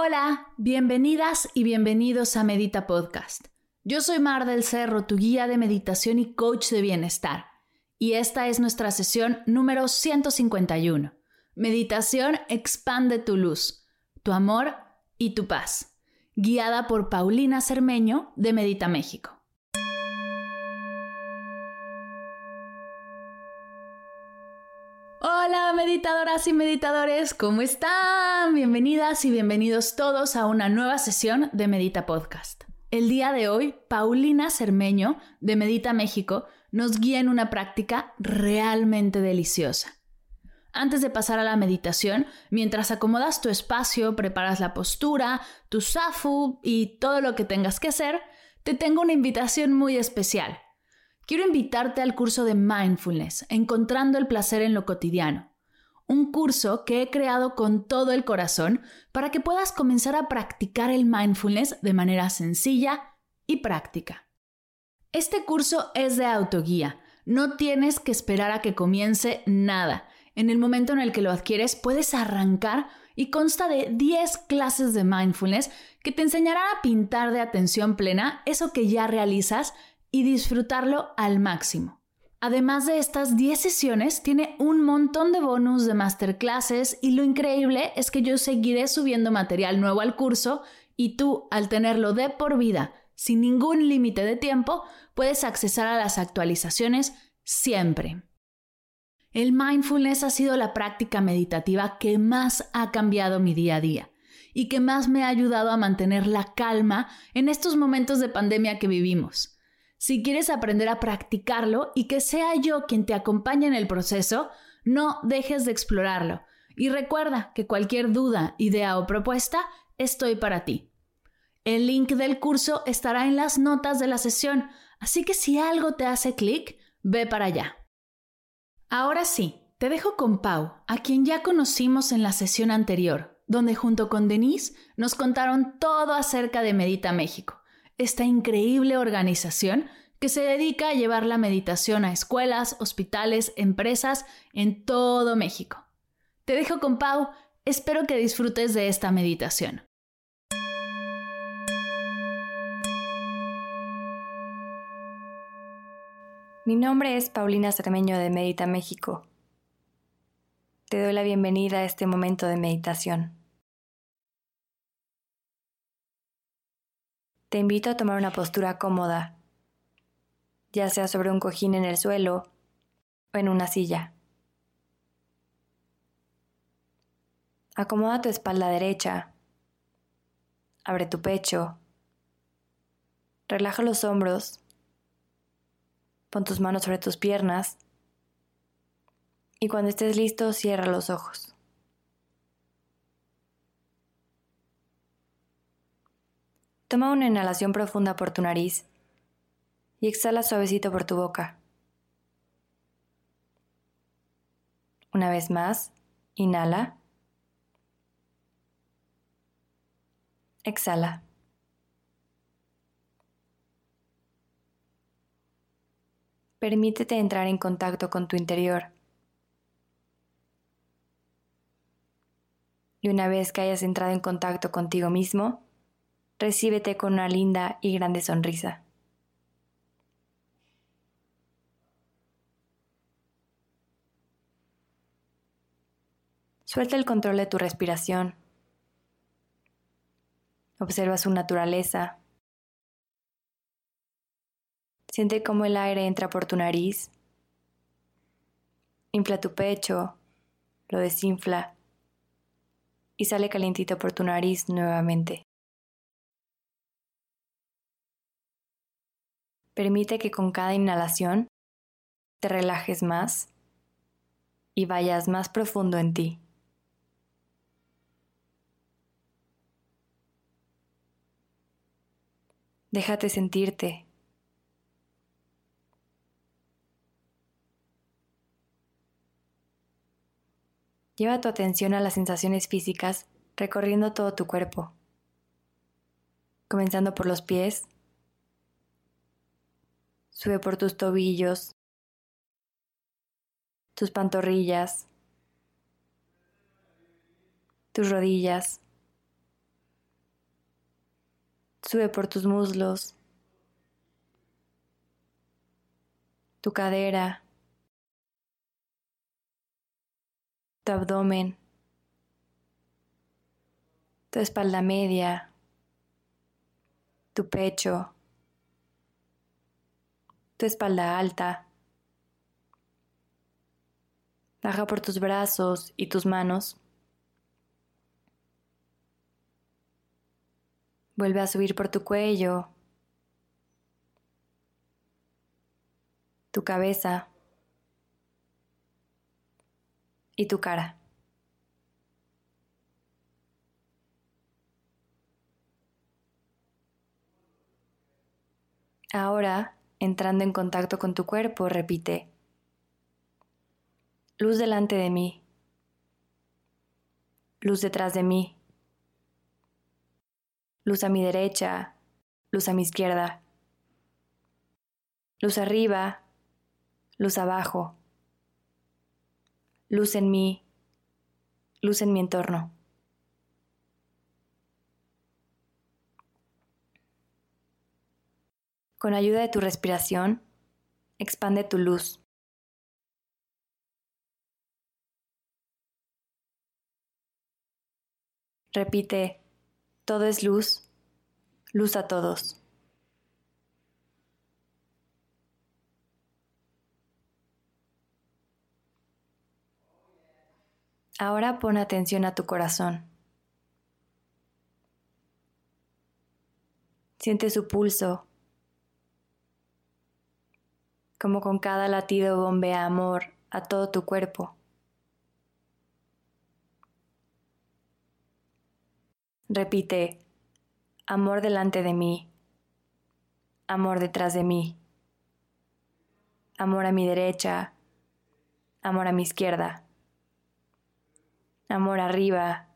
Hola, bienvenidas y bienvenidos a Medita Podcast. Yo soy Mar del Cerro, tu guía de meditación y coach de bienestar. Y esta es nuestra sesión número 151. Meditación expande tu luz, tu amor y tu paz. Guiada por Paulina Cermeño de Medita México. Hola meditadoras y meditadores, ¿cómo están? Bienvenidas y bienvenidos todos a una nueva sesión de Medita Podcast. El día de hoy, Paulina Cermeño de Medita México nos guía en una práctica realmente deliciosa. Antes de pasar a la meditación, mientras acomodas tu espacio, preparas la postura, tu zafu y todo lo que tengas que hacer, te tengo una invitación muy especial. Quiero invitarte al curso de Mindfulness, Encontrando el placer en lo cotidiano. Un curso que he creado con todo el corazón para que puedas comenzar a practicar el mindfulness de manera sencilla y práctica. Este curso es de autoguía. No tienes que esperar a que comience nada. En el momento en el que lo adquieres puedes arrancar y consta de 10 clases de mindfulness que te enseñarán a pintar de atención plena eso que ya realizas y disfrutarlo al máximo. Además de estas 10 sesiones, tiene un montón de bonus de masterclasses y lo increíble es que yo seguiré subiendo material nuevo al curso y tú, al tenerlo de por vida, sin ningún límite de tiempo, puedes accesar a las actualizaciones siempre. El mindfulness ha sido la práctica meditativa que más ha cambiado mi día a día y que más me ha ayudado a mantener la calma en estos momentos de pandemia que vivimos. Si quieres aprender a practicarlo y que sea yo quien te acompañe en el proceso, no dejes de explorarlo. Y recuerda que cualquier duda, idea o propuesta, estoy para ti. El link del curso estará en las notas de la sesión, así que si algo te hace clic, ve para allá. Ahora sí, te dejo con Pau, a quien ya conocimos en la sesión anterior, donde junto con Denise nos contaron todo acerca de Medita México esta increíble organización que se dedica a llevar la meditación a escuelas, hospitales, empresas en todo México. Te dejo con Pau, espero que disfrutes de esta meditación. Mi nombre es Paulina Cermeño de Medita México. Te doy la bienvenida a este momento de meditación. Te invito a tomar una postura cómoda, ya sea sobre un cojín en el suelo o en una silla. Acomoda tu espalda derecha, abre tu pecho, relaja los hombros, pon tus manos sobre tus piernas y cuando estés listo cierra los ojos. Toma una inhalación profunda por tu nariz y exhala suavecito por tu boca. Una vez más, inhala. Exhala. Permítete entrar en contacto con tu interior. Y una vez que hayas entrado en contacto contigo mismo, recíbete con una linda y grande sonrisa. Suelta el control de tu respiración. Observa su naturaleza. Siente cómo el aire entra por tu nariz. Infla tu pecho, lo desinfla y sale calientito por tu nariz nuevamente. Permite que con cada inhalación te relajes más y vayas más profundo en ti. Déjate sentirte. Lleva tu atención a las sensaciones físicas recorriendo todo tu cuerpo, comenzando por los pies, sube por tus tobillos, tus pantorrillas, tus rodillas, sube por tus muslos, tu cadera, tu abdomen, tu espalda media, tu pecho, tu espalda alta. Baja por tus brazos y tus manos. Vuelve a subir por tu cuello, tu cabeza. y tu cara. Ahora, entrando en contacto con tu cuerpo, repite, luz delante de mí, luz detrás de mí, luz a mi derecha, luz a mi izquierda, luz arriba, luz abajo. Luz en mí, luz en mi entorno. Con ayuda de tu respiración, expande tu luz. Repite, todo es luz, luz a todos. Ahora pon atención a tu corazón. Siente su pulso, como con cada latido bombea amor a todo tu cuerpo. Repite, amor delante de mí, amor detrás de mí, amor a mi derecha, amor a mi izquierda amor arriba,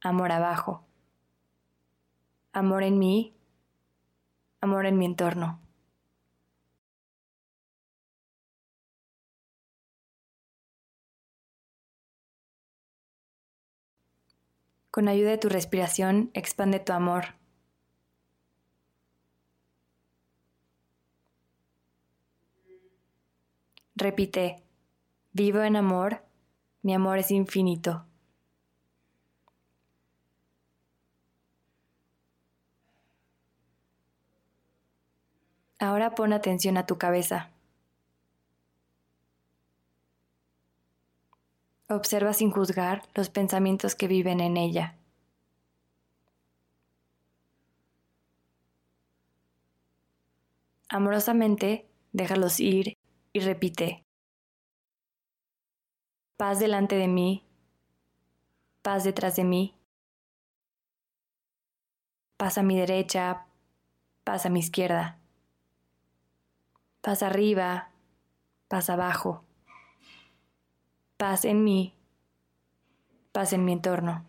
amor abajo, amor en mí, amor en mi entorno. Con ayuda de tu respiración, expande tu amor. Repite, vivo en amor mi amor es infinito. Ahora pon atención a tu cabeza. Observa sin juzgar los pensamientos que viven en ella. Amorosamente, déjalos ir y repite, paz delante de mí, paz detrás de mí, paz a mi derecha, paz a mi izquierda, paz arriba, paz abajo, paz en mí, paz en mi entorno.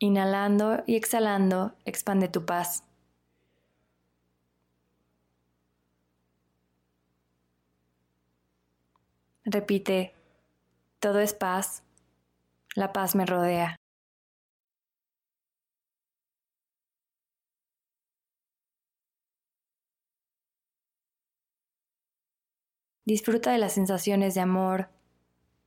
Inhalando y exhalando, expande tu paz. Repite, todo es paz, la paz me rodea. Disfruta de las sensaciones de amor,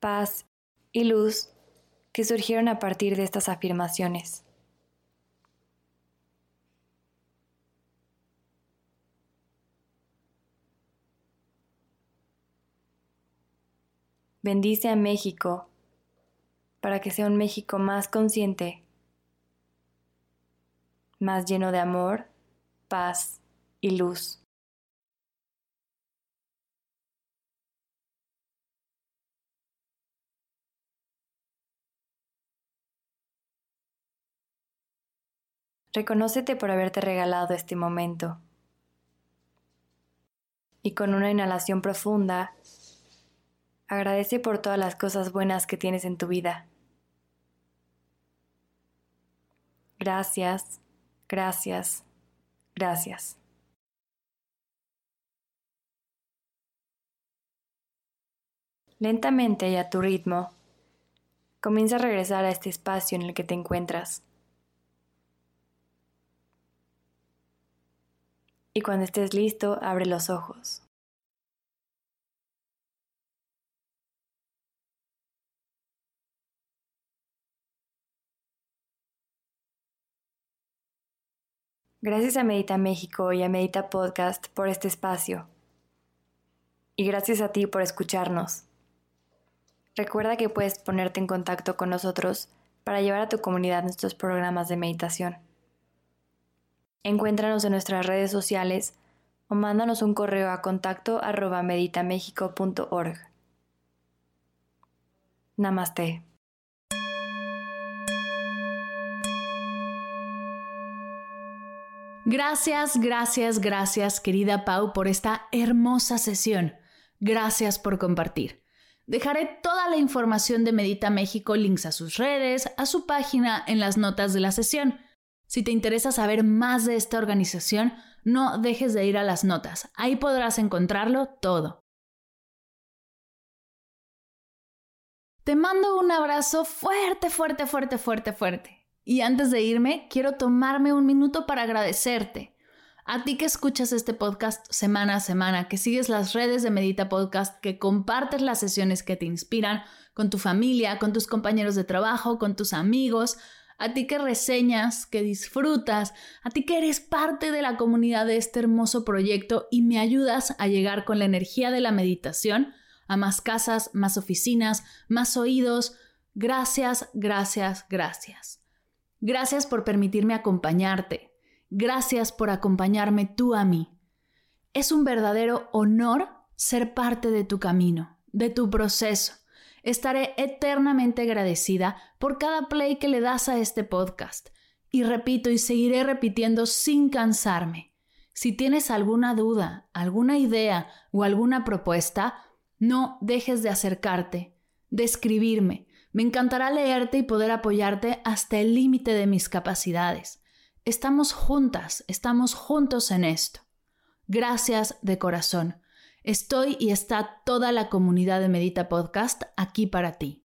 paz y luz que surgieron a partir de estas afirmaciones. Bendice a México para que sea un México más consciente, más lleno de amor, paz y luz. Reconócete por haberte regalado este momento. Y con una inhalación profunda, agradece por todas las cosas buenas que tienes en tu vida. Gracias, gracias, gracias. Lentamente y a tu ritmo, comienza a regresar a este espacio en el que te encuentras. Y cuando estés listo, abre los ojos. Gracias a Medita México y a Medita Podcast por este espacio. Y gracias a ti por escucharnos. Recuerda que puedes ponerte en contacto con nosotros para llevar a tu comunidad nuestros programas de meditación. Encuéntranos en nuestras redes sociales o mándanos un correo a contacto arroba meditamexico.org. Namaste. Gracias, gracias, gracias, querida Pau, por esta hermosa sesión. Gracias por compartir. Dejaré toda la información de Medita México, links a sus redes, a su página en las notas de la sesión. Si te interesa saber más de esta organización, no dejes de ir a las notas. Ahí podrás encontrarlo todo. Te mando un abrazo fuerte, fuerte, fuerte, fuerte, fuerte. Y antes de irme, quiero tomarme un minuto para agradecerte. A ti que escuchas este podcast semana a semana, que sigues las redes de Medita Podcast, que compartes las sesiones que te inspiran con tu familia, con tus compañeros de trabajo, con tus amigos, a ti que reseñas, que disfrutas, a ti que eres parte de la comunidad de este hermoso proyecto y me ayudas a llegar con la energía de la meditación a más casas, más oficinas, más oídos. Gracias, gracias, gracias. Gracias por permitirme acompañarte. Gracias por acompañarme tú a mí. Es un verdadero honor ser parte de tu camino, de tu proceso. Estaré eternamente agradecida por cada play que le das a este podcast. Y repito y seguiré repitiendo sin cansarme. Si tienes alguna duda, alguna idea o alguna propuesta, no dejes de acercarte, de escribirme, me encantará leerte y poder apoyarte hasta el límite de mis capacidades. Estamos juntas, estamos juntos en esto. Gracias de corazón. Estoy y está toda la comunidad de Medita Podcast aquí para ti.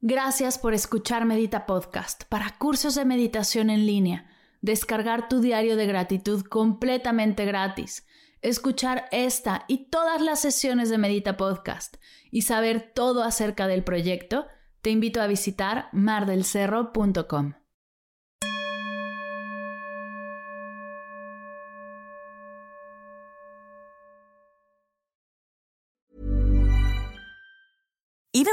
Gracias por escuchar Medita Podcast para cursos de meditación en línea, descargar tu diario de gratitud completamente gratis escuchar esta y todas las sesiones de Medita Podcast y saber todo acerca del proyecto, te invito a visitar mardelcerro.com.